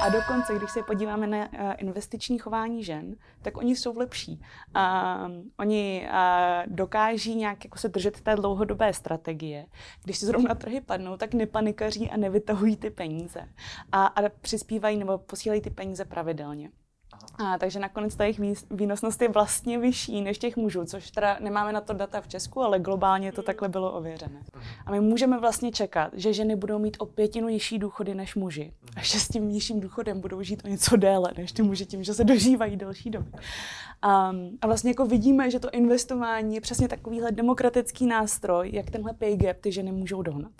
A dokonce, když se podíváme na uh, investiční chování žen, tak oni jsou lepší. Uh, oni uh, dokáží nějak jako se držet té dlouhodobé strategie. Když si zrovna trhy padnou, tak nepanikaří a nevytahují ty peníze. A, a přispívají nebo posílají ty peníze pravidelně. A, takže nakonec ta jejich výnosnost je vlastně vyšší než těch mužů, což teda nemáme na to data v Česku, ale globálně to takhle bylo ověřené. A my můžeme vlastně čekat, že ženy budou mít o pětinu nižší důchody než muži. A že s tím nižším důchodem budou žít o něco déle než ty muži tím, že se dožívají delší doby. A, a vlastně jako vidíme, že to investování je přesně takovýhle demokratický nástroj, jak tenhle pay gap ty ženy můžou dohnat.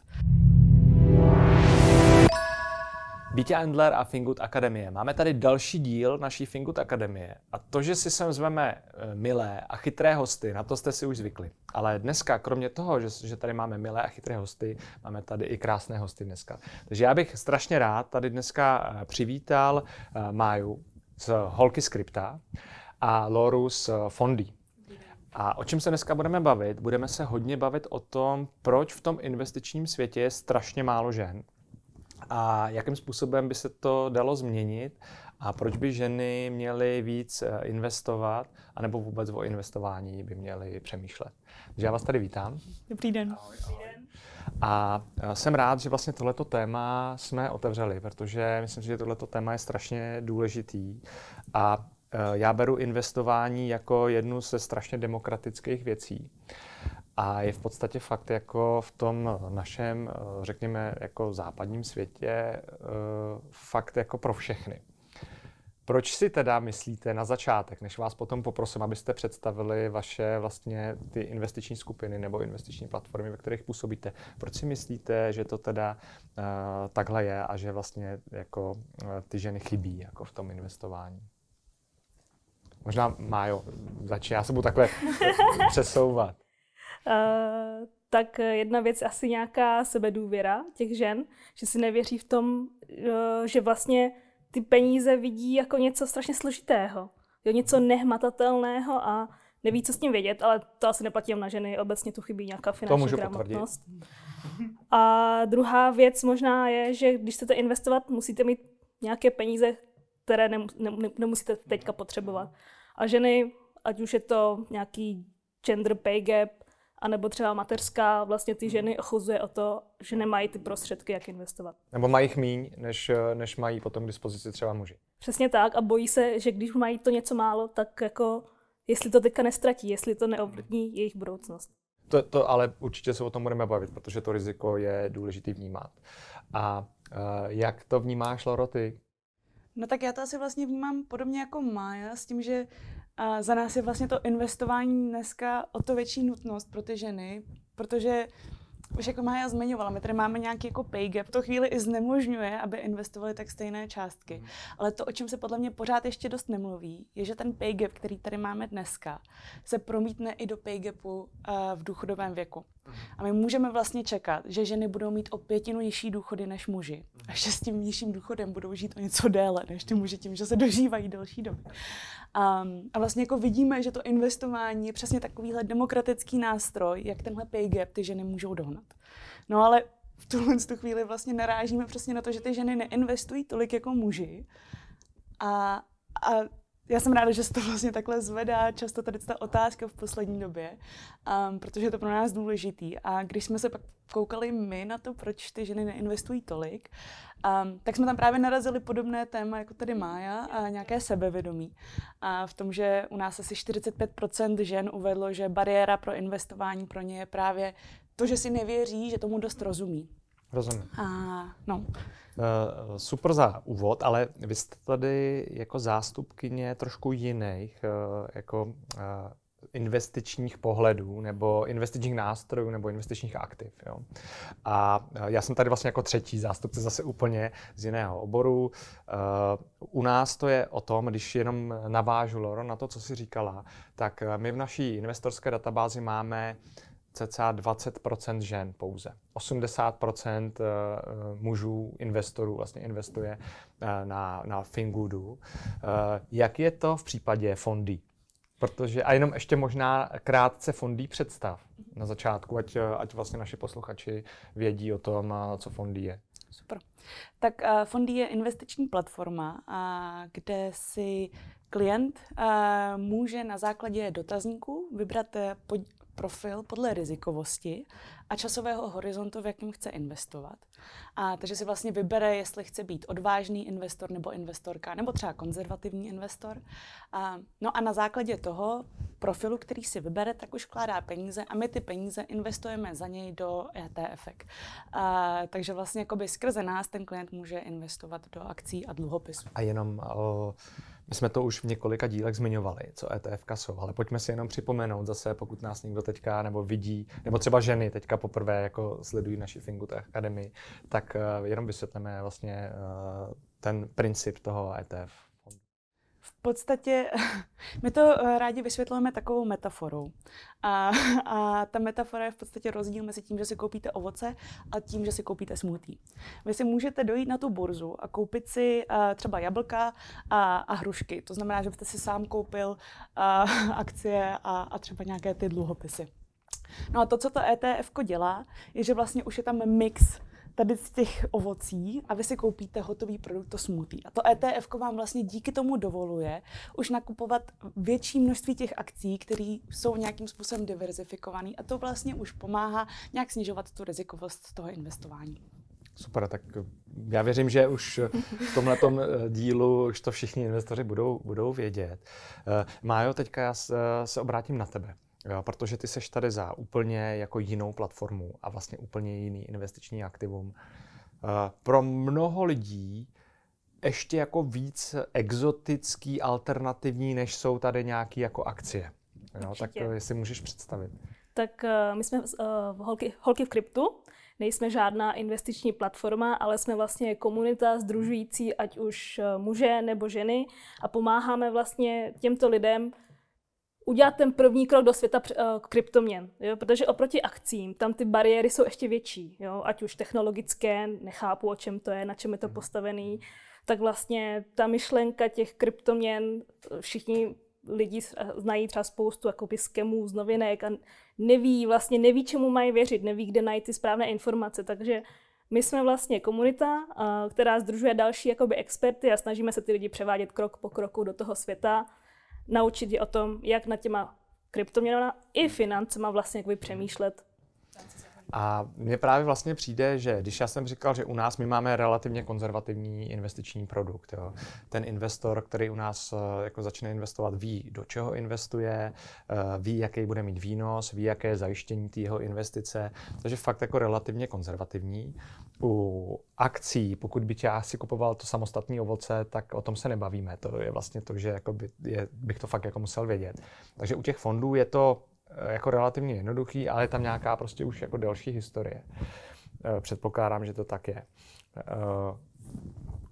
Bítě Endler a Fingood Akademie. Máme tady další díl naší Fingood Akademie. A to, že si sem zveme eh, milé a chytré hosty, na to jste si už zvykli. Ale dneska, kromě toho, že, že tady máme milé a chytré hosty, máme tady i krásné hosty dneska. Takže já bych strašně rád tady dneska eh, přivítal eh, Máju z Holky Skripta a Loru z Fondy. A o čem se dneska budeme bavit? Budeme se hodně bavit o tom, proč v tom investičním světě je strašně málo žen a jakým způsobem by se to dalo změnit a proč by ženy měly víc eh, investovat, anebo vůbec o investování by měly přemýšlet. Takže já vás tady vítám. Dobrý den. A eh, jsem rád, že vlastně tohleto téma jsme otevřeli, protože myslím si, že tohleto téma je strašně důležitý. A eh, já beru investování jako jednu ze strašně demokratických věcí. A je v podstatě fakt jako v tom našem, eh, řekněme, jako západním světě eh, fakt jako pro všechny. Proč si teda myslíte na začátek, než vás potom poprosím, abyste představili vaše vlastně ty investiční skupiny nebo investiční platformy, ve kterých působíte, proč si myslíte, že to teda uh, takhle je a že vlastně jako uh, ty ženy chybí jako v tom investování? Možná Májo, začni, já se budu takhle přesouvat. Uh, tak jedna věc asi nějaká sebedůvěra těch žen, že si nevěří v tom, uh, že vlastně ty peníze vidí jako něco strašně složitého. Jo, něco nehmatatelného a neví, co s tím vědět, ale to asi neplatí na ženy, obecně tu chybí nějaká finanční gramotnost. A druhá věc možná je, že když chcete investovat, musíte mít nějaké peníze, které nemus- nemusíte teďka potřebovat. A ženy, ať už je to nějaký gender pay gap, anebo třeba mateřská vlastně ty ženy ochuzuje o to, že nemají ty prostředky, jak investovat. Nebo mají jich míň, než, než mají potom k dispozici třeba muži. Přesně tak a bojí se, že když mají to něco málo, tak jako jestli to teďka nestratí, jestli to neovlivní jejich budoucnost. To, to ale určitě se o tom budeme bavit, protože to riziko je důležitý vnímat. A uh, jak to vnímáš, Loro, ty? No tak já to asi vlastně vnímám podobně jako Mája, s tím, že a za nás je vlastně to investování dneska o to větší nutnost pro ty ženy, protože už jako Mája zmiňovala, my tady máme nějaký jako pay gap, to chvíli i znemožňuje, aby investovali tak stejné částky. Mm. Ale to, o čem se podle mě pořád ještě dost nemluví, je, že ten pay gap, který tady máme dneska, se promítne i do pay gapu uh, v důchodovém věku. A my můžeme vlastně čekat, že ženy budou mít o pětinu nižší důchody než muži. A že s tím nižším důchodem budou žít o něco déle než ty muži tím, že se dožívají delší doby. Um, a vlastně jako vidíme, že to investování je přesně takovýhle demokratický nástroj, jak tenhle pay gap ty ženy můžou dohnat. No ale v tuhle tu chvíli vlastně narážíme přesně na to, že ty ženy neinvestují tolik jako muži. A, a já jsem ráda, že se to vlastně takhle zvedá často tady ta otázka v poslední době, um, protože je to pro nás důležitý. A když jsme se pak koukali my na to, proč ty ženy neinvestují tolik, um, tak jsme tam právě narazili podobné téma, jako tady Mája, a nějaké sebevědomí. A v tom, že u nás asi 45% žen uvedlo, že bariéra pro investování pro ně je právě to, že si nevěří, že tomu dost rozumí. Rozumím. A, no. Uh, super za úvod, ale vy jste tady jako zástupkyně trošku jiných uh, jako uh, investičních pohledů nebo investičních nástrojů nebo investičních aktiv. Jo. A já jsem tady vlastně jako třetí zástupce zase úplně z jiného oboru. U nás to je o tom, když jenom navážu, Loro, na to, co jsi říkala, tak my v naší investorské databázi máme cca 20% žen pouze. 80% eh, mužů, investorů vlastně investuje eh, na, na Fingoodu. Eh, jak je to v případě fondy? Protože, a jenom ještě možná krátce fondy představ na začátku, ať, ať vlastně naši posluchači vědí o tom, co fondy je. Super. Tak uh, Fondy je investiční platforma, uh, kde si klient uh, může na základě dotazníků vybrat profil podle rizikovosti a časového horizontu, v jakém chce investovat. A takže si vlastně vybere, jestli chce být odvážný investor nebo investorka, nebo třeba konzervativní investor. A, no a na základě toho profilu, který si vybere, tak už vkládá peníze a my ty peníze investujeme za něj do ETF. A, takže vlastně skrze nás ten klient může investovat do akcí a dluhopisů. A jenom uh my jsme to už v několika dílech zmiňovali, co ETF jsou, ale pojďme si jenom připomenout zase, pokud nás někdo teďka nebo vidí, nebo třeba ženy teďka poprvé jako sledují naši Fingutech Academy, tak uh, jenom vysvětlíme vlastně uh, ten princip toho ETF podstatě my to eh, rádi vysvětlujeme takovou metaforou. A, a ta metafora je v podstatě rozdíl mezi tím, že si koupíte ovoce a tím, že si koupíte smoothie. Vy si můžete dojít na tu burzu a koupit si uh, třeba jablka a, a hrušky. To znamená, že byste si sám koupil uh, akcie a, a třeba nějaké ty dluhopisy. No a to, co to ETF dělá, je, že vlastně už je tam mix tady z těch ovocí a vy si koupíte hotový produkt, to smoothie. A to ETF vám vlastně díky tomu dovoluje už nakupovat větší množství těch akcí, které jsou nějakým způsobem diverzifikované a to vlastně už pomáhá nějak snižovat tu rizikovost toho investování. Super, tak já věřím, že už v tomhle dílu už to všichni investoři budou, budou vědět. Eh, Májo, teďka já se obrátím na tebe. Jo, protože ty seš tady za úplně jako jinou platformu a vlastně úplně jiný investiční aktivum. Uh, pro mnoho lidí ještě jako víc exotický, alternativní, než jsou tady nějaké jako akcie. Jo, tak to jestli můžeš představit. Tak uh, my jsme uh, holky, holky v kryptu, nejsme žádná investiční platforma, ale jsme vlastně komunita združující ať už muže nebo ženy a pomáháme vlastně těmto lidem udělat ten první krok do světa uh, kryptoměn, jo? protože oproti akcím tam ty bariéry jsou ještě větší, jo? ať už technologické, nechápu, o čem to je, na čem je to mhm. postavený, tak vlastně ta myšlenka těch kryptoměn, všichni lidi znají třeba spoustu jakoby skemů z novinek a neví, vlastně neví, čemu mají věřit, neví, kde najít ty správné informace, takže my jsme vlastně komunita, která združuje další jakoby experty a snažíme se ty lidi převádět krok po kroku do toho světa, naučit je o tom, jak na těma kryptoměnama i financema vlastně přemýšlet. A mně právě vlastně přijde, že když já jsem říkal, že u nás my máme relativně konzervativní investiční produkt. Jo. Ten investor, který u nás eh, jako začne investovat, ví, do čeho investuje, eh, ví, jaký bude mít výnos, ví, jaké je zajištění té jeho investice, takže fakt jako relativně konzervativní. U akcí, pokud by já si kupoval to samostatné ovoce, tak o tom se nebavíme. To je vlastně to, že jako by, je, bych to fakt jako musel vědět. Takže u těch fondů je to jako relativně jednoduchý, ale je tam nějaká prostě už jako delší historie. Eh, předpokládám, že to tak je. Eh,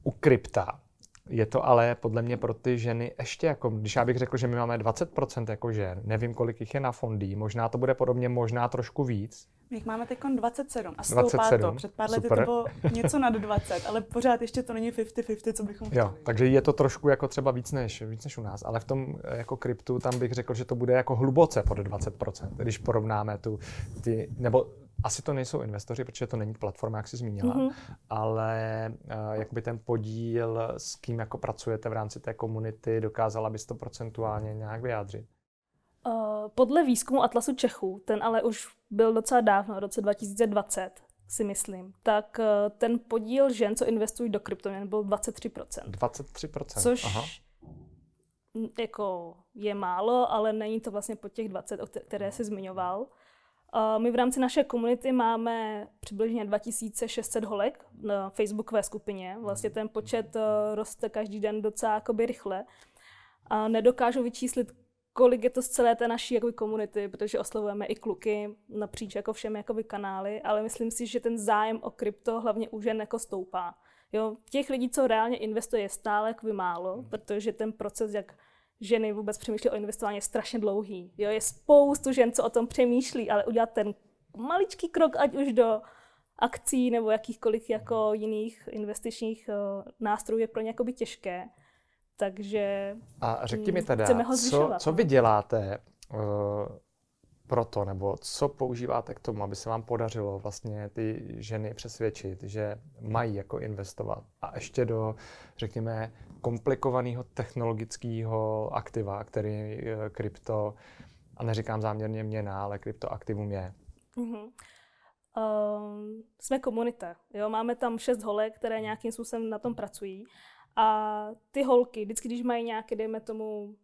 u krypta je to ale podle mě pro ty ženy ještě jako, když já bych řekl, že my máme 20% jako žen, nevím, kolik jich je na fondy, možná to bude podobně, možná trošku víc, my jich máme teď 27 a stoupá 27, to. Před pár lety to bylo něco nad 20, ale pořád ještě to není 50-50, co bychom chtěli. Jo, takže je to trošku jako třeba víc než, víc než u nás, ale v tom eh, jako kryptu tam bych řekl, že to bude jako hluboce pod 20%, když porovnáme tu, ty, nebo asi to nejsou investoři, protože to není platforma, jak jsi zmínila, mm-hmm. ale uh, jak by ten podíl, s kým jako pracujete v rámci té komunity, dokázala bys to procentuálně nějak vyjádřit? Uh, podle výzkumu Atlasu Čechů, ten ale už byl docela dávno, v roce 2020, si myslím, tak uh, ten podíl žen, co investují do kryptoměn, byl 23%. 23%? Což Aha. jako je málo, ale není to vlastně pod těch 20, o které jsi zmiňoval. My v rámci naší komunity máme přibližně 2600 holek na facebookové skupině. Vlastně ten počet uh, roste každý den docela jakoby rychle. A nedokážu vyčíslit, kolik je to z celé té naší jakoby, komunity, protože oslovujeme i kluky napříč jako všemi jakoby, kanály, ale myslím si, že ten zájem o krypto hlavně u žen jako stoupá. Jo, těch lidí, co reálně investuje, je stále jakoby málo, hmm. protože ten proces, jak ženy vůbec přemýšlí o investování, je strašně dlouhý. Jo, je spoustu žen, co o tom přemýšlí, ale udělat ten maličký krok, ať už do akcí nebo jakýchkoliv jako jiných investičních uh, nástrojů, je pro ně jakoby těžké. Takže A řekni mi teda, co, co vy děláte uh, proto, nebo co používáte k tomu, aby se vám podařilo vlastně ty ženy přesvědčit, že mají jako investovat a ještě do, řekněme, komplikovaného technologického aktiva, který eh, krypto, a neříkám záměrně měna, ale kryptoaktivum je. Mm-hmm. Um, jsme komunita, jo? máme tam šest holek, které nějakým způsobem na tom pracují a ty holky, vždycky, když mají nějaké, dejme tomu,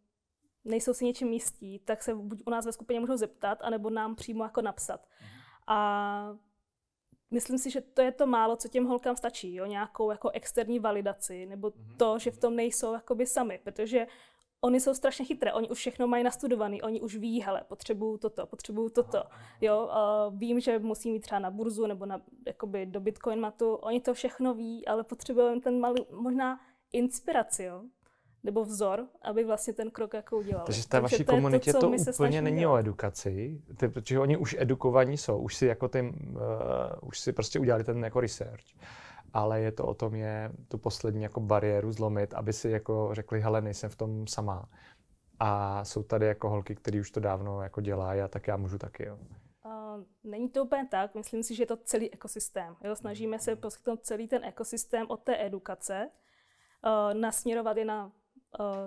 nejsou si něčím jistí, tak se buď u nás ve skupině můžou zeptat, anebo nám přímo jako napsat. A myslím si, že to je to málo, co těm holkám stačí, jo? nějakou jako externí validaci, nebo mhm. to, že v tom nejsou jakoby sami, protože oni jsou strašně chytré, oni už všechno mají nastudovaný, oni už ví, hele, potřebuju toto, potřebuju toto, jo, uh, vím, že musí mít třeba na burzu nebo na, jakoby do Bitcoin matu, oni to všechno ví, ale potřebujeme ten malý, možná inspiraci, jo, nebo vzor, aby vlastně ten krok jako udělal. Takže v té vaší komunitě to, to úplně není dělat. o edukaci, ty, protože oni už edukovaní jsou, už si jako tím, uh, už si prostě udělali ten jako research ale je to o tom je tu poslední jako bariéru zlomit, aby si jako řekli, hele, nejsem v tom sama. A jsou tady jako holky, které už to dávno jako dělají a tak já můžu taky, jo. Uh, není to úplně tak, myslím si, že je to celý ekosystém. Jo? Snažíme se poskytnout celý ten ekosystém od té edukace, uh, nasměrovat je na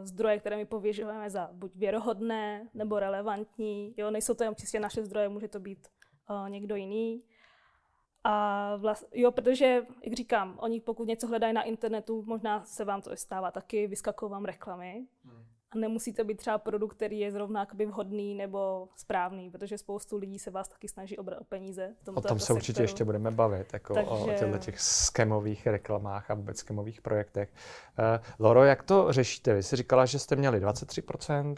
zdroje, které my pověřujeme za buď věrohodné nebo relevantní. Jo? Nejsou to jen čistě naše zdroje, může to být uh, někdo jiný. A vlast, jo, protože, jak říkám, oni pokud něco hledají na internetu, možná se vám to stává taky, vyskakují vám reklamy. Hmm. A nemusí to být třeba produkt, který je zrovna vhodný nebo správný, protože spoustu lidí se vás taky snaží obrat o peníze. V tomto o tom se sektoru. určitě ještě budeme bavit, jako Takže... o těchto těch skemových reklamách a vůbec skemových projektech. Uh, Loro, jak to řešíte? Vy jsi říkala, že jste měli 23%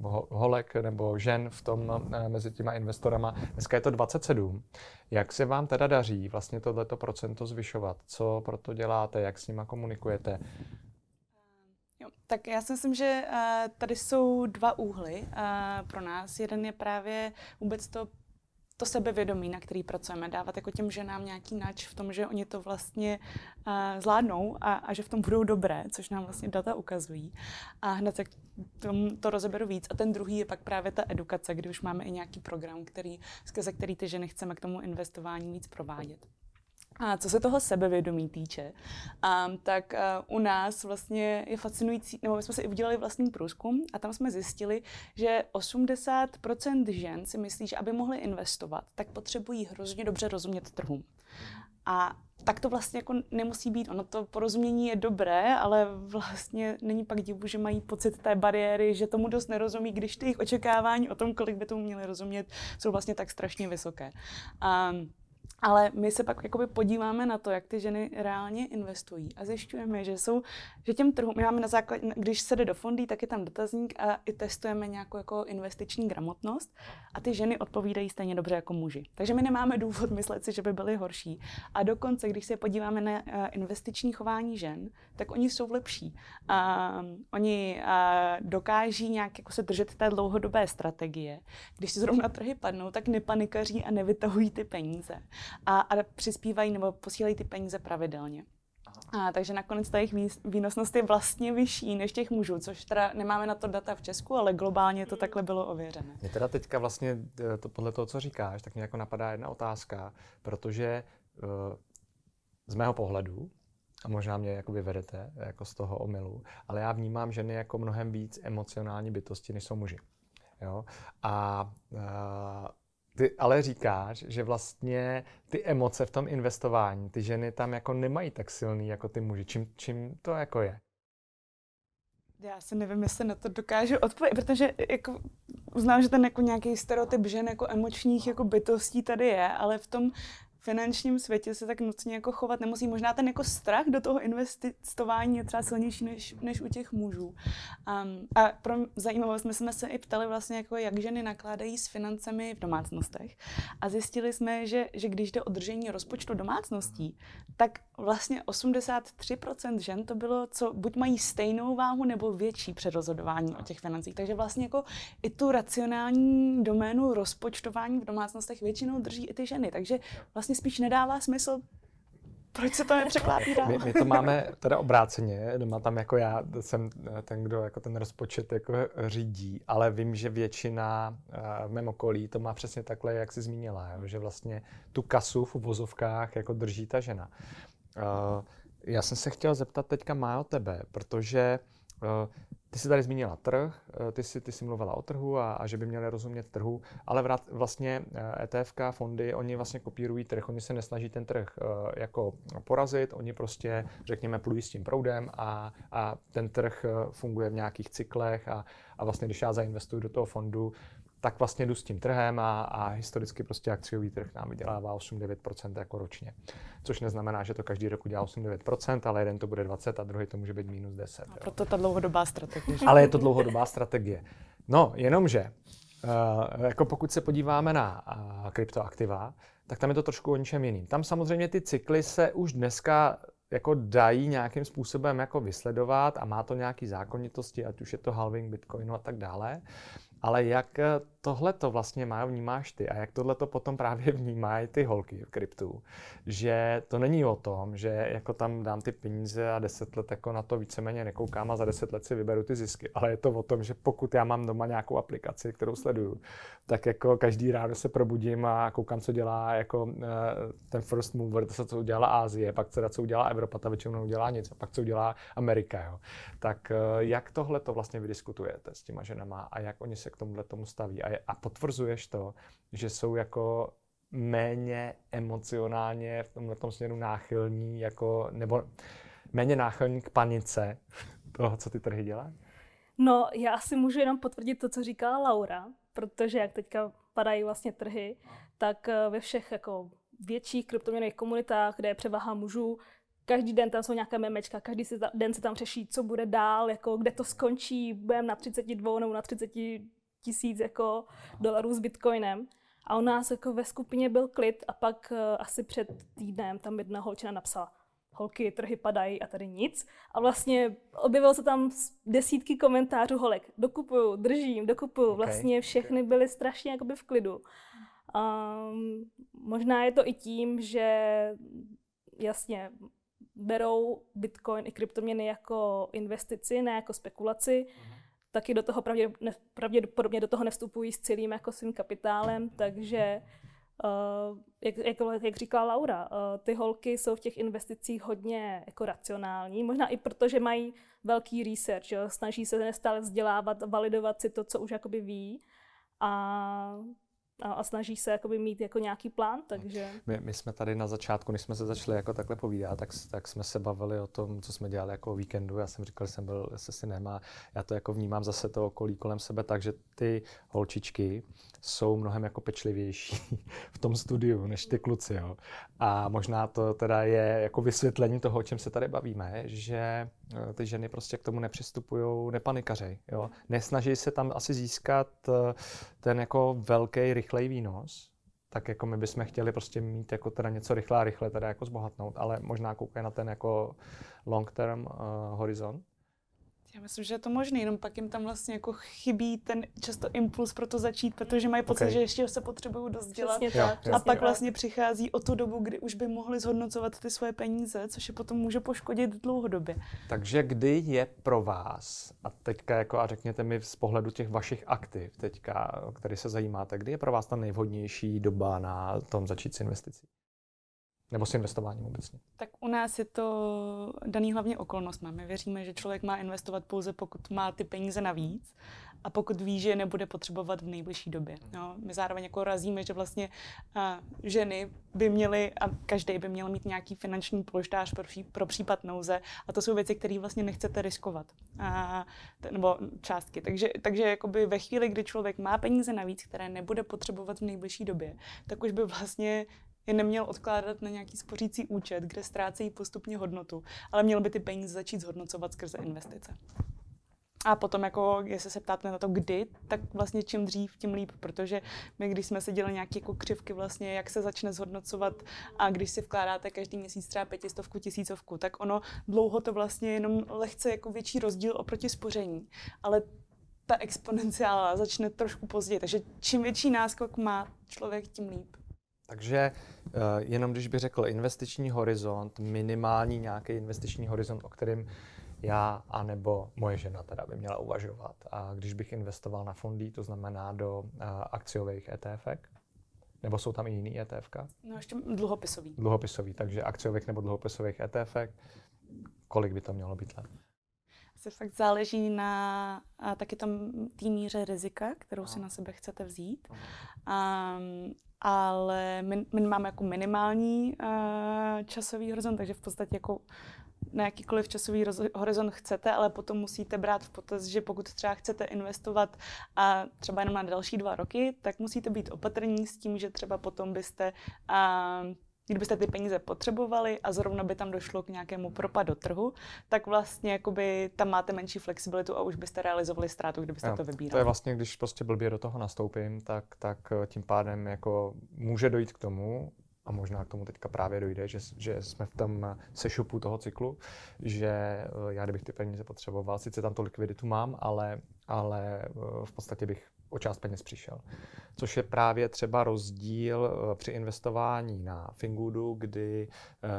uh, holek nebo žen v tom uh, mezi těma investorama. Dneska je to 27. Jak se vám teda daří vlastně tohleto procento zvyšovat? Co pro to děláte? Jak s nima komunikujete? Tak já si myslím, že uh, tady jsou dva úhly uh, pro nás. Jeden je právě vůbec to to sebevědomí, na který pracujeme, dávat jako těm ženám nějaký nač v tom, že oni to vlastně uh, zvládnou a, a že v tom budou dobré, což nám vlastně data ukazují. A hned tak tom, to rozeberu víc. A ten druhý je pak právě ta edukace, kdy už máme i nějaký program, který, skrze který ty ženy chceme k tomu investování víc provádět. A co se toho sebevědomí týče, um, tak uh, u nás vlastně je fascinující, nebo my jsme si i udělali vlastní průzkum a tam jsme zjistili, že 80% žen si myslí, že aby mohly investovat, tak potřebují hrozně dobře rozumět trhu. A tak to vlastně jako nemusí být. Ono to porozumění je dobré, ale vlastně není pak divu, že mají pocit té bariéry, že tomu dost nerozumí, když ty jejich očekávání o tom, kolik by tomu měli rozumět, jsou vlastně tak strašně vysoké. Um, ale my se pak jakoby podíváme na to, jak ty ženy reálně investují a zjišťujeme, že jsou, že těm trhům, my máme na základ, když se jde do fondy, tak je tam dotazník a i testujeme nějakou jako investiční gramotnost a ty ženy odpovídají stejně dobře jako muži. Takže my nemáme důvod myslet si, že by byly horší. A dokonce, když se podíváme na eh, investiční chování žen, tak oni jsou lepší. Uh, oni uh, dokáží nějak jako se držet té dlouhodobé strategie. Když zrovna trhy padnou, tak nepanikaří a nevytahují ty peníze a, a přispívají nebo posílají ty peníze pravidelně. A, takže nakonec ta jejich výnosnost je vlastně vyšší než těch mužů, což teda nemáme na to data v Česku, ale globálně to takhle bylo ověřené. Mě teda teďka vlastně eh, to, podle toho, co říkáš, tak mě jako napadá jedna otázka, protože uh, z mého pohledu, a možná mě jako vyvedete jako z toho omylu, ale já vnímám ženy jako mnohem víc emocionální bytosti, než jsou muži. Jo? A uh, ty ale říkáš, že vlastně ty emoce v tom investování, ty ženy tam jako nemají tak silný jako ty muži. Čím, čím to jako je? Já si nevím, jestli na to dokážu odpovědět, protože jako uznám, že ten jako nějaký stereotyp žen jako emočních jako bytostí tady je, ale v tom finančním světě se tak nutně jako chovat nemusí. Možná ten jako strach do toho investování je třeba silnější než, než u těch mužů. Um, a pro zajímavost, my jsme se i ptali vlastně, jako jak ženy nakládají s financemi v domácnostech. A zjistili jsme, že, že když jde o držení rozpočtu domácností, tak vlastně 83% žen to bylo, co buď mají stejnou váhu nebo větší při rozhodování o těch financích. Takže vlastně jako i tu racionální doménu rozpočtování v domácnostech většinou drží i ty ženy. Takže vlastně spíš nedává smysl Proč se to nepřeklápí dál? My, my to máme teda obráceně, my, my to máme teda obráceně, doma tam jako já jsem ten, kdo jako ten rozpočet jako řídí, ale vím, že většina v mém okolí to má přesně takhle, jak jsi zmínila, jo? že vlastně tu kasu v uvozovkách jako drží ta žena. Já jsem se chtěl zeptat teďka má o tebe, protože ty jsi tady zmínila trh, eh, ty jsi, ty jsi mluvila o trhu a, a že by měli rozumět trhu, ale vrát, vlastně ETFK eh, e fondy, oni vlastně kopírují trh, oni se nesnaží ten trh eh, jako porazit, oni prostě, řekněme, plují s tím proudem a, a ten trh funguje v nějakých cyklech a, a vlastně, když já zainvestuju do toho fondu, tak vlastně jdu s tím trhem a, a historicky prostě akciový trh nám vydělává 8-9% jako ročně. Což neznamená, že to každý rok udělá 8-9%, ale jeden to bude 20 a druhý to může být minus 10. A proto ta dlouhodobá strategie. Ale je to dlouhodobá strategie. No, jenomže, uh, jako pokud se podíváme na uh, kryptoaktiva, tak tam je to trošku o něčem jiným. Tam samozřejmě ty cykly se už dneska jako dají nějakým způsobem jako vysledovat a má to nějaké zákonitosti, ať už je to halving Bitcoinu a tak dále. Ale jak eh, tohle to vlastně má, vnímáš ty a jak tohle to potom právě vnímají ty holky v kryptu, že to není o tom, že jako tam dám ty peníze a deset let jako na to víceméně nekoukám a za deset let si vyberu ty zisky, ale je to o tom, že pokud já mám doma nějakou aplikaci, kterou sleduju, tak jako každý ráno se probudím a koukám, co dělá jako eh, ten first mover, to, co udělala Ázie, pak teda, co udělá Evropa, ta většinou neudělá nic, a pak co udělá Amerika. Jo. Tak eh, jak tohle to vlastně vydiskutujete s těma ženama a jak oni se k tomuhle tomu staví? A a potvrzuješ to, že jsou jako méně emocionálně v tomhle směru náchylní, jako, nebo méně náchylní k panice toho, co ty trhy dělají? No, já asi můžu jenom potvrdit to, co říkala Laura, protože jak teďka padají vlastně trhy, tak eh, ve všech jako větších kryptoměnových komunitách, kde je převaha mužů, každý den tam jsou nějaké memečka, každý den se tam řeší, co bude dál, jako kde to skončí, budeme na 32 nebo na 30 tisíc jako dolarů s bitcoinem. A u nás jako ve skupině byl klid a pak uh, asi před týdnem tam jedna holčina napsala, holky, trhy padají a tady nic. A vlastně objevilo se tam desítky komentářů holek. Dokupuju, držím, dokupuju. Okay. Vlastně všechny byly strašně jakoby v klidu. Um, možná je to i tím, že jasně berou bitcoin i kryptoměny jako investici, ne jako spekulaci. Uh-huh taky do toho pravděpodobně do toho nevstupují s celým jako svým kapitálem, takže Uh, jak, jak, jak říkala Laura, uh, ty holky jsou v těch investicích hodně jako racionální, možná i proto, že mají velký research, jo? snaží se nestále vzdělávat, validovat si to, co už jakoby ví a a, a snaží se jakoby mít jako nějaký plán, takže... My, my jsme tady na začátku, když jsme se začali jako takhle povídat, tak, tak jsme se bavili o tom, co jsme dělali jako o víkendu. Já jsem říkal, že jsem byl se si nemá. Já to jako vnímám zase to okolí kolem sebe, takže ty holčičky jsou mnohem jako pečlivější v tom studiu než ty kluci. Jo. A možná to teda je jako vysvětlení toho, o čem se tady bavíme, že eh, ty ženy prostě k tomu nepřistupují, nepanikařej. Jo. Nesnaží se tam asi získat eh, ten jako velký, rychlej výnos, tak jako my bychom chtěli prostě mít jako teda něco rychle a rychle teda jako zbohatnout, ale možná koukají na ten jako long term uh, horizont. Já myslím, že je to možné, jenom pak jim tam vlastně jako chybí ten často impuls pro to začít, protože mají pocit, okay. že ještě se potřebují dost dělat. Přesně tak, a pak vlastně přichází o tu dobu, kdy už by mohli zhodnocovat ty svoje peníze, což je potom může poškodit dlouhodobě. Takže kdy je pro vás, a teďka jako a řekněte mi z pohledu těch vašich aktiv teďka, o který se zajímáte, kdy je pro vás ta nejvhodnější doba na tom začít s investicí? Nebo s investováním obecně? Tak u nás je to daný hlavně okolnostmi. My věříme, že člověk má investovat pouze, pokud má ty peníze navíc a pokud ví, že je nebude potřebovat v nejbližší době. No, my zároveň jako razíme, že vlastně a, ženy by měly, a každý by měl mít nějaký finanční polštář pro, pro případ nouze a to jsou věci, které vlastně nechcete riskovat. A, nebo částky. Takže, takže jakoby ve chvíli, kdy člověk má peníze navíc, které nebude potřebovat v nejbližší době, tak už by vlastně je neměl odkládat na nějaký spořící účet, kde ztrácejí postupně hodnotu, ale měl by ty peníze začít zhodnocovat skrze investice. A potom, jako, jestli se ptáte na to, kdy, tak vlastně čím dřív, tím líp, protože my, když jsme si dělali nějaké jako křivky, vlastně, jak se začne zhodnocovat a když si vkládáte každý měsíc třeba pětistovku, tisícovku, tak ono dlouho to vlastně jenom lehce jako větší rozdíl oproti spoření. Ale ta exponenciála začne trošku později, takže čím větší náskok má člověk, tím líp. Takže uh, jenom když bych řekl investiční horizont, minimální nějaký investiční horizont, o kterém já anebo moje žena teda by měla uvažovat. A když bych investoval na fondy, to znamená do uh, akciových ETF, nebo jsou tam i jiný ETF? No ještě dluhopisový. Dluhopisový, takže akciových nebo dluhopisových ETF, kolik by to mělo být let? Se fakt záleží na a taky tom té míře rizika, kterou si na sebe chcete vzít. Um, ale my, my máme jako minimální uh, časový horizont, takže v podstatě jako na jakýkoliv časový horizont chcete, ale potom musíte brát v potaz, že pokud třeba chcete investovat a třeba jenom na další dva roky, tak musíte být opatrní s tím, že třeba potom byste a, kdybyste ty peníze potřebovali a zrovna by tam došlo k nějakému propadu trhu, tak vlastně jakoby tam máte menší flexibilitu a už byste realizovali ztrátu, kdybyste jo, to vybírali. To je vlastně, když prostě blbě do toho nastoupím, tak, tak tím pádem jako může dojít k tomu, a možná k tomu teďka právě dojde, že, že jsme v tom sešupu toho cyklu, že eh, já kdybych ty peníze potřeboval, sice tam tu likviditu mám, ale, ale eh, v podstatě bych o část peněz přišel. Což je právě třeba rozdíl eh, při investování na Fingudu, kdy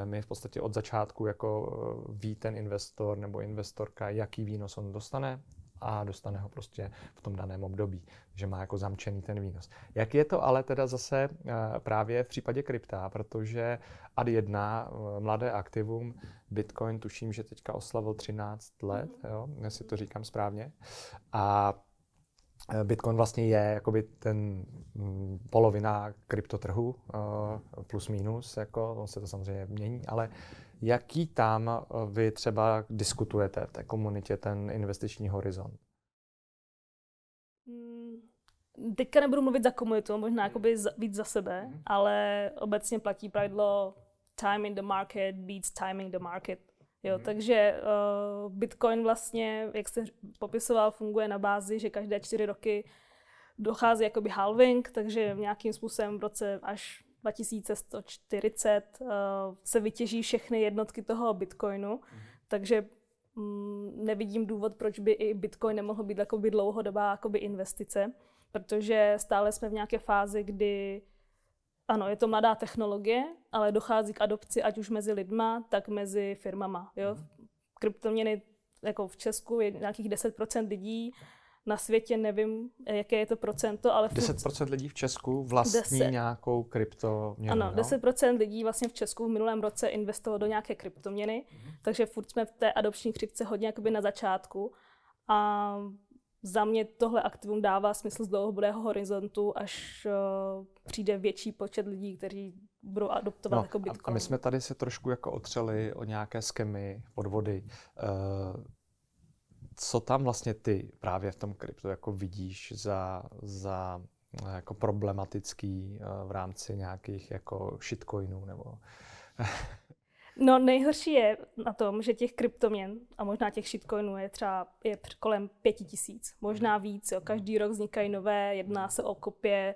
my v podstatě od začátku jako ví ten investor nebo investorka, jaký výnos on dostane, a dostane ho prostě v tom daném období, že má jako zamčený ten výnos. Jak je to ale teda zase eh, právě v případě krypta, protože ad 1, eh, mladé aktivum, Bitcoin tuším, že teďka oslavil 13 let, mm-hmm. jo, jestli to říkám správně, a eh, Bitcoin vlastně je jakoby ten mm, polovina kryptotrhu, plus minus, jako, on se to samozřejmě mění, ale Jaký tam eh, vy třeba diskutujete v té komunitě, ten investiční horizont? Hmm, teďka nebudu mluvit za komunitu, možná jakoby víc za sebe, mm. ale obecně platí pravidlo time in the market beats timing the market. Jo, mm. Takže uh, Bitcoin vlastně, jak jste popisoval, funguje na bázi, že každé čtyři roky dochází jakoby halving, takže nějakým způsobem v roce až 2140 uh, eh, se vytěží všechny jednotky toho Bitcoinu, mm. takže mm, nevidím důvod, proč by i Bitcoin nemohl být jakoby dlouhodobá jakoby investice, protože stále jsme v nějaké fázi, kdy ano, je to mladá technologie, ale dochází k adopci ať už mezi lidma, tak mezi firmama. Jo? Mm. Kryptoměny jako v Česku je nějakých 10% lidí na světě nevím, jaké je to procento, ale... 10% lidí v Česku vlastní 10. nějakou kryptoměnu, Ano, no? 10% lidí vlastně v Česku v minulém roce investovalo do nějaké kryptoměny, mm-hmm. takže furt jsme v té adopční křivce hodně jakoby na začátku. A za mě tohle aktivum dává smysl z dlouhodobého horizontu, až uh, přijde větší počet lidí, kteří budou adoptovat no, jako Bitcoin. A my jsme tady se trošku jako otřeli o nějaké skemy, podvody. Uh, co tam vlastně ty právě v tom kryptu jako vidíš za, za eh, jako problematický eh, v rámci nějakých jako shitcoinů nebo... No nejhorší je na tom, že těch kryptoměn a možná těch shitcoinů je třeba je kolem pěti tisíc, možná víc. Jo. Každý rok vznikají nové, jedná se o kopie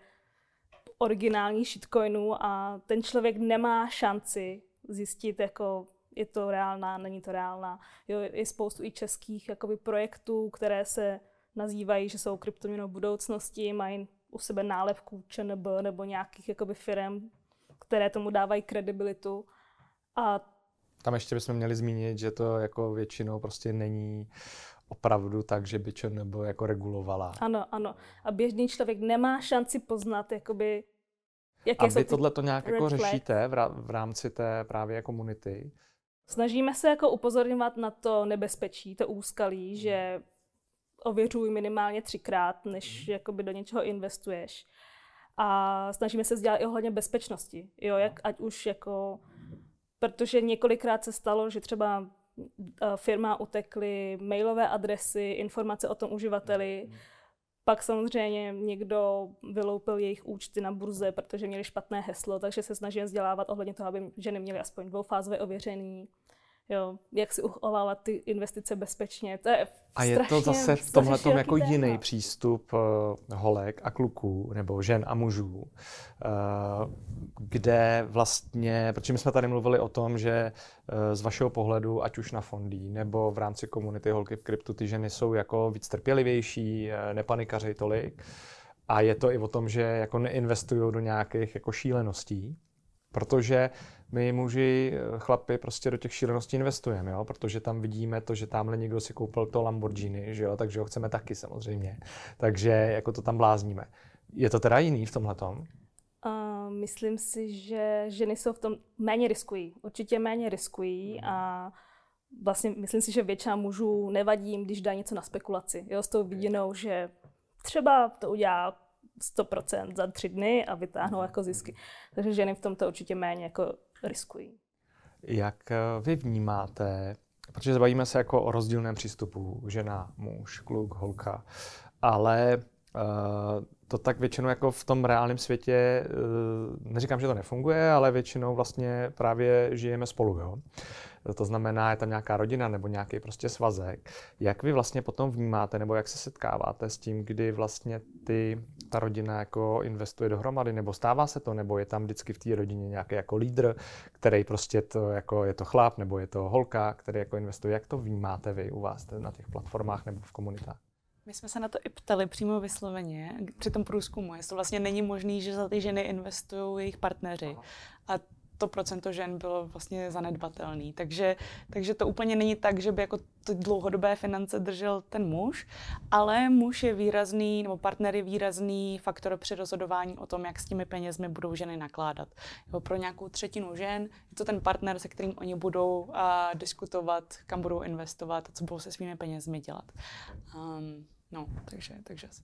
originální shitcoinů a ten člověk nemá šanci zjistit, jako je to reálná, není to reálná. Jo, je spoustu i českých jakoby, projektů, které se nazývají, že jsou kryptoměnou budoucnosti, mají u sebe nálepku ČNB nebo nějakých jakoby, firm, které tomu dávají kredibilitu. A tam ještě bychom měli zmínit, že to jako většinou prostě není opravdu tak, že by ČNB jako regulovala. Ano, ano. A běžný člověk nemá šanci poznat, jakoby, jaké A vy tohle to nějak jako řešíte v rámci té právě komunity? Snažíme se jako upozorňovat na to nebezpečí, to úskalí, že ověřuj minimálně třikrát, než mhm. jakoby do něčeho investuješ. A snažíme se sdělat i ohledně bezpečnosti. Jo, jak, ať už jako, protože několikrát se stalo, že třeba eh, firma utekly mailové adresy, informace o tom uživateli, mhm. Pak samozřejmě někdo vyloupil jejich účty na burze, protože měli špatné heslo, takže se snažím vzdělávat ohledně toho, aby ženy měly aspoň dvoufázové ověření. Jo, jak si uchovávat ty investice bezpečně. To je a je to zase v tomhle jako téma. jiný přístup uh, holek a kluků, nebo žen a mužů, uh, kde vlastně, protože my jsme tady mluvili o tom, že uh, z vašeho pohledu, ať už na fondy, nebo v rámci komunity holky v kryptu, ty ženy jsou jako víc trpělivější, uh, nepanikařej tolik. A je to i o tom, že jako neinvestují do nějakých jako šíleností, protože my muži, chlapi, prostě do těch šíleností investujeme, jo? protože tam vidíme to, že tamhle někdo si koupil to Lamborghini, že jo? takže ho chceme taky samozřejmě. Takže jako to tam blázníme. Je to teda jiný v tomhle tom? Uh, myslím si, že ženy jsou v tom méně riskují. Určitě méně riskují a vlastně myslím si, že většina mužů nevadí jim, když dá něco na spekulaci. Jo, s tou vidinou, že třeba to udělá 100% za tři dny a vytáhnou jako zisky. Takže ženy v tomto určitě méně jako riskují. Jak eh, vy vnímáte, protože zabavíme se jako o rozdílném přístupu, žena, muž, kluk, holka, ale uh, to tak většinou jako v tom reálném světě, uh, neříkám, že to nefunguje, ale většinou vlastně právě žijeme spolu. Jo? to znamená, je tam nějaká rodina nebo nějaký prostě svazek. Jak vy vlastně potom vnímáte nebo jak se setkáváte s tím, kdy vlastně ty, ta rodina jako investuje dohromady, nebo stává se to, nebo je tam vždycky v té rodině nějaký jako lídr, který prostě to jako je to chlap, nebo je to holka, který jako investuje. Jak to vnímáte vy u vás na těch platformách nebo v komunitách? My jsme se na to i ptali přímo vysloveně při tom průzkumu, jestli vlastně není možný, že za ty ženy investují jejich partneři. A to procento žen bylo vlastně zanedbatelný. Takže, takže to úplně není tak, že by jako ty dlouhodobé finance držel ten muž, ale muž je výrazný, nebo partner je výrazný faktor při rozhodování o tom, jak s těmi penězmi budou ženy nakládat. Jo, pro nějakou třetinu žen je to ten partner, se kterým oni budou a, diskutovat, kam budou investovat a co budou se svými penězmi dělat. Um, no, takže, takže asi.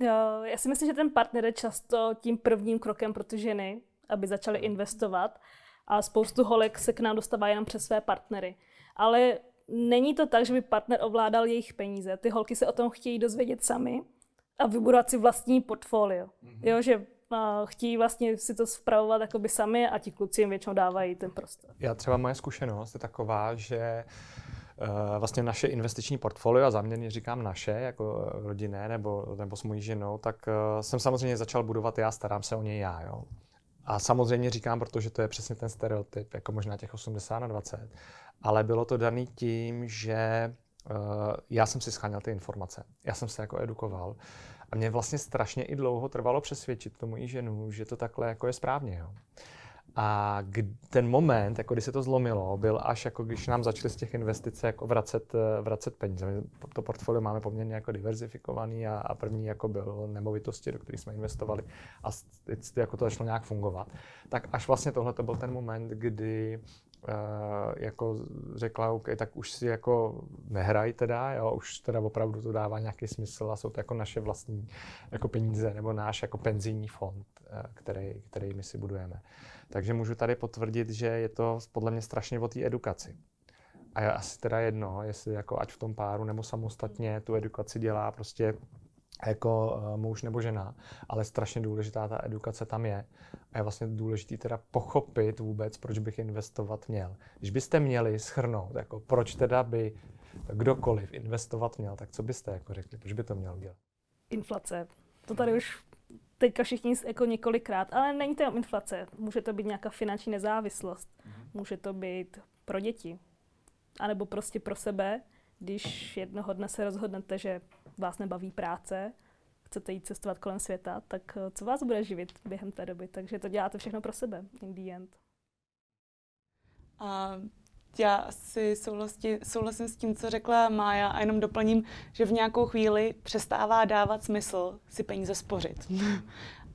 Já si myslím, že ten partner je často tím prvním krokem pro ty ženy, aby začaly investovat a spoustu holek se k nám dostává jenom přes své partnery. Ale není to tak, že by partner ovládal jejich peníze. Ty holky se o tom chtějí dozvědět sami a vybudovat si vlastní portfolio. Mm-hmm. Jo, že chtějí vlastně si to spravovat jakoby sami a ti kluci jim většinou dávají ten prostor. Já třeba moje zkušenost je taková, že uh, vlastně naše investiční portfolio, a záměrně říkám naše, jako rodinné nebo, nebo s mojí ženou, tak uh, jsem samozřejmě začal budovat já, starám se o něj já. Jo. A samozřejmě říkám, protože to je přesně ten stereotyp, jako možná těch 80 na 20, ale bylo to daný tím, že já jsem si scháněl ty informace, já jsem se jako edukoval a mě vlastně strašně i dlouho trvalo přesvědčit tomu i ženu, že to takhle jako je správně. Jo. A ten moment, jako když se to zlomilo, byl až jako když nám začaly z těch investic jako vracet, eh, vracet peníze. My to portfolio máme poměrně jako diverzifikovaný a, a první jako byl nemovitosti, do kterých jsme investovali a jako to začalo nějak fungovat. Tak až vlastně tohle to byl ten moment, kdy Uh, jako řekla, OK, tak už si jako nehraj teda, jo, už teda opravdu to dává nějaký smysl a jsou to jako naše vlastní jako peníze nebo náš jako penzijní fond, který, který my si budujeme. Takže můžu tady potvrdit, že je to podle mě strašně o té edukaci. A je asi teda jedno, jestli jako ať v tom páru nebo samostatně tu edukaci dělá prostě jako uh, muž nebo žena, ale strašně důležitá ta edukace tam je. A je vlastně důležité teda pochopit vůbec, proč bych investovat měl. Když byste měli schrnout, jako proč teda by kdokoliv investovat měl, tak co byste jako řekli, proč by to měl dělat? Inflace. To tady už teďka všichni jako několikrát, ale není to jenom inflace. Může to být nějaká finanční nezávislost. Mhm. Může to být pro děti. A nebo prostě pro sebe, když jednoho dne se rozhodnete, že vás nebaví práce, chcete jít cestovat kolem světa, tak eh, co vás bude živit během té doby? Takže to děláte všechno pro sebe, in the end. A já asi souhlasím, souhlasím s tím, co řekla Mája a jenom doplním, že v nějakou chvíli přestává dávat smysl si peníze spořit.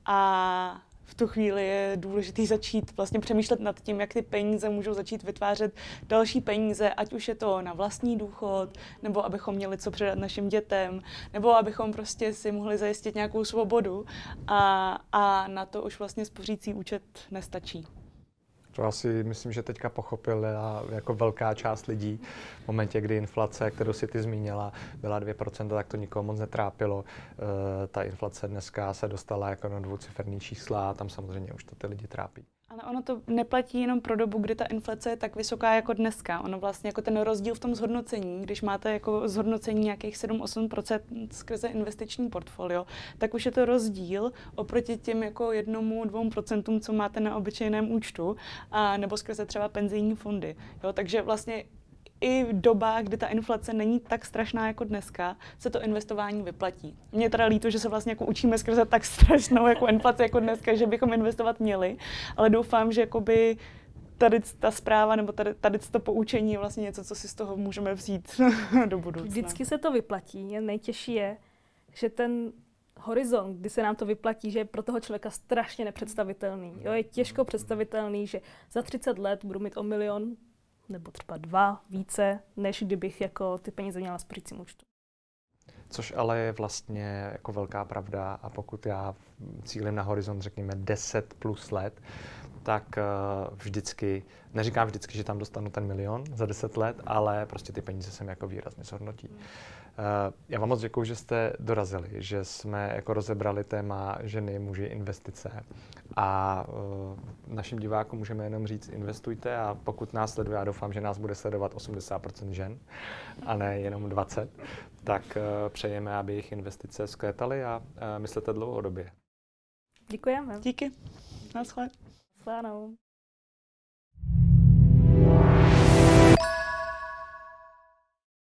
a v tu chvíli je důležité začít vlastně přemýšlet nad tím, jak ty peníze můžou začít vytvářet další peníze, ať už je to na vlastní důchod, nebo abychom měli co předat našim dětem, nebo abychom prostě si mohli zajistit nějakou svobodu a, a na to už vlastně spořící účet nestačí. To asi myslím, že teďka pochopila jako velká část lidí. V momentě, kdy inflace, kterou si ty zmínila, byla 2%, tak to nikoho moc netrápilo. E, ta inflace dneska se dostala jako na dvouciferný čísla a tam samozřejmě už to ty lidi trápí. Ale ono to neplatí jenom pro dobu, kdy ta inflace je tak vysoká jako dneska. Ono vlastně jako ten rozdíl v tom zhodnocení, když máte jako zhodnocení nějakých 7-8% skrze investiční portfolio, tak už je to rozdíl oproti těm jako jednomu, dvou procentům, co máte na obyčejném účtu, a nebo skrze třeba penzijní fondy. Jo, takže vlastně i v dobách, kdy ta inflace není tak strašná jako dneska, se to investování vyplatí. Mě teda líto, že se vlastně jako učíme skrze tak strašnou jako inflaci jako dneska, že bychom investovat měli, ale doufám, že jakoby tady ta zpráva nebo tady, tady to poučení je vlastně něco, co si z toho můžeme vzít do budoucna. Vždycky se to vyplatí. Nejtěžší je, že ten horizont, kdy se nám to vyplatí, že je pro toho člověka strašně nepředstavitelný. Jo, je těžko představitelný, že za 30 let budu mít o milion nebo třeba dva více, než kdybych jako ty peníze měla spořícím účtu. Což ale je vlastně jako velká pravda a pokud já cílím na horizont, řekněme 10 plus let, tak uh, vždycky, neříkám vždycky, že tam dostanu ten milion za 10 let, ale prostě ty peníze se mi jako výrazně zhodnotí. Uh, já vám moc děkuji, že jste dorazili, že jsme jako rozebrali téma ženy, muži, investice a uh, našim divákům můžeme jenom říct, investujte a pokud nás sleduje, já doufám, že nás bude sledovat 80% žen a ne jenom 20, tak uh, přejeme, aby jejich investice zkvétaly a myslete dlouhodobě. Děkujeme. Díky. Naschle. Shledanou.